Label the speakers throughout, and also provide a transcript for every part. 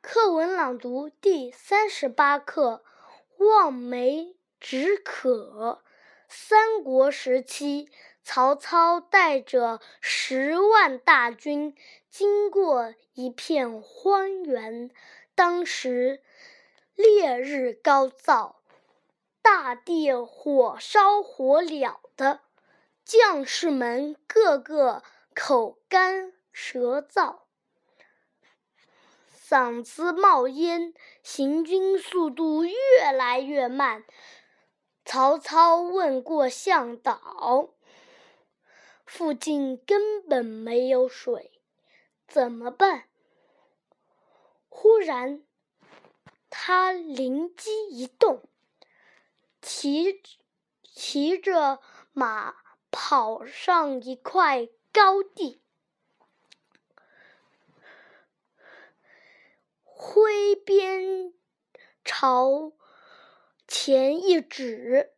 Speaker 1: 课文朗读第三十八课《望梅止渴》。三国时期，曹操带着十万大军经过一片荒原。当时烈日高照，大地火烧火燎的，将士们个个口干舌燥。嗓子冒烟，行军速度越来越慢。曹操问过向导，附近根本没有水，怎么办？忽然，他灵机一动，骑骑着马跑上一块高地。挥鞭朝前一指，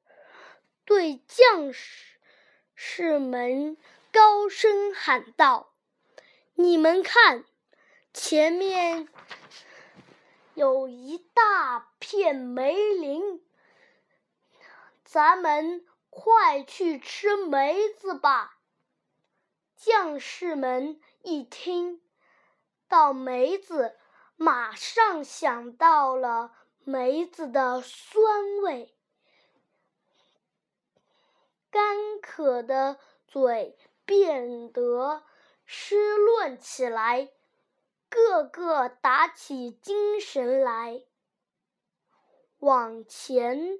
Speaker 1: 对将士士们高声喊道：“你们看，前面有一大片梅林，咱们快去吃梅子吧！”将士们一听到梅子，马上想到了梅子的酸味，干渴的嘴变得湿润起来，个个打起精神来，往前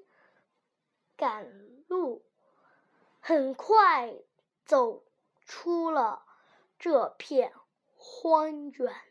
Speaker 1: 赶路，很快走出了这片荒原。